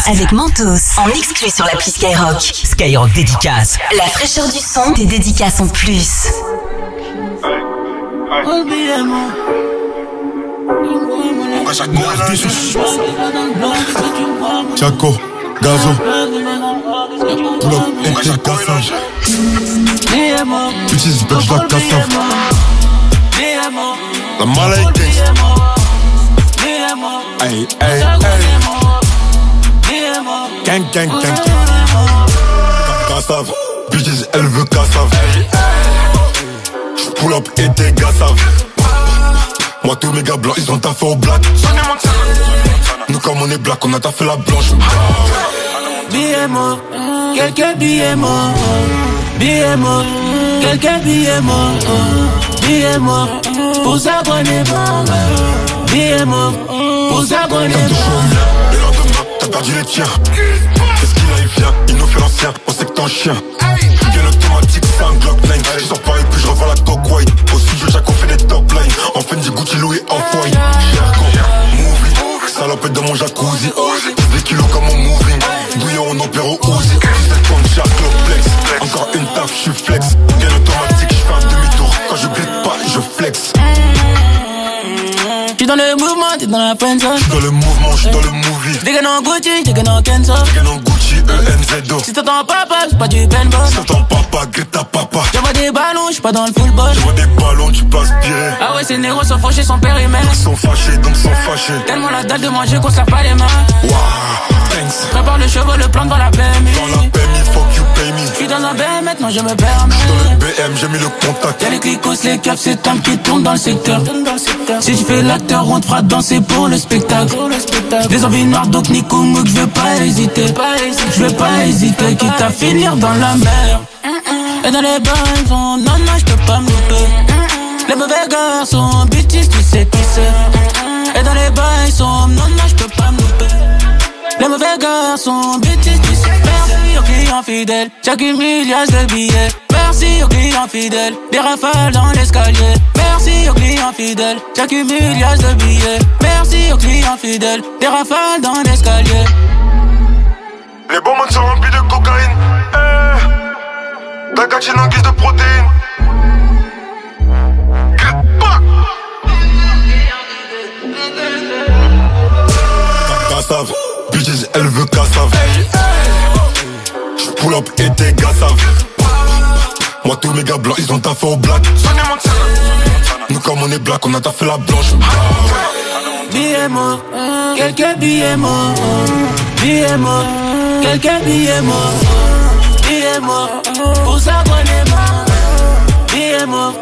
S3: Avec Mentos. En exclu sur l'appli Skyrock.
S2: Skyrock Dédicace.
S3: La fraîcheur du son, des dédicaces en plus.
S46: Chaco, Gazo, cassage. Utilise bitch la cassave. La Hey, hey, hey. Gang, gang, gang. Cassave, bitches, elle veut cassave. Pull up et t'es cassave. Moi tous mes gars blancs ils ont taffé au black Nous comme on est black on a taffé la blanche.
S47: Billets morts, quelques billets morts. Billets morts, pour. Billets morts, pour
S46: lendemain t'as perdu les tiens A il nous fait l'ancien On sait que t'es un chien. Bien automatique c'est un Glock 9 Je sors pas et puis je revois la coque white Au studio Jack on fait des top lines. En Fendi Gucci Louis Off-White Cherko, movie Salopette dans mon jacuzzi. Des kilos comme mon moving Bouillon en opéra au Uzi. 17 comme Jack Flex. Encore une taf je suis flex. Bien automatique je fais un demi-tour. Quand je glisse pas je flex.
S47: J'suis dans le mouvement, t'es dans la friend zone.
S46: J'suis dans le mouvement, j'suis dans le movie.
S47: J'dégaine en Gucci, j'dégaine en Kenzo.
S46: J'dégaine en Gucci, E-N-Z-O
S47: Si t'entends papa, c'est pas du Ben Boss.
S46: Si t'entends papa, grille ta papa
S47: J'envoie des ballons, j'suis pas dans le football.
S46: J'envoie des ballons, tu peux aspirer
S47: Ah ouais, ces négros sont fauchés, sont périmètres.
S46: Ils sont fâchés, donc sont fâchés
S47: Tellement la dalle de manger qu'on se lave pas les mains.
S46: Waouh, thanks
S47: Prépare le chevaux, le plan devant la PMI.
S46: Dans la PMI, fuck you pay me
S47: J'suis dans un BM, maintenant je me permets.
S46: Dans le BM, j'ai mis le contact
S47: Y'a les clicos, les caps, c'est temps qui tourne dans le secteur. Si tu fais l'acteur, on te fera danser pour le spectacle. Des envies noires, donc Nico Mouk, je vais pas hésiter. Je vais pas hésiter, quitte à finir dans la mer. Et dans les bains, non, non, je peux pas me louper. Les mauvais garçons, bitches, tu sais qui c'est. Et dans les bains, non, non, je peux pas me louper. Les mauvais garçons, bitches, tu sais. Merci aux clients fidèles, chaque milliard de billets. Merci aux clients fidèles, des rafales dans l'escalier. Merci aux clients fidèles, chaque milliard de billets. Merci aux clients fidèles, des rafales dans l'escalier.
S46: Les bonbons sont remplis de cocaïne. Eh. Ta en guise de protéines. Cassave, bitches elle veut cassave. Pull up et t'es gassave. Moi tous mes gars blancs ils ont taffé au black. Nous comme on est black on a taffé la blanche.
S47: Billets morts, quelques billets morts. Billets morts, quelques billets morts. Billets morts, pour ça qu'on est mort. Billets morts,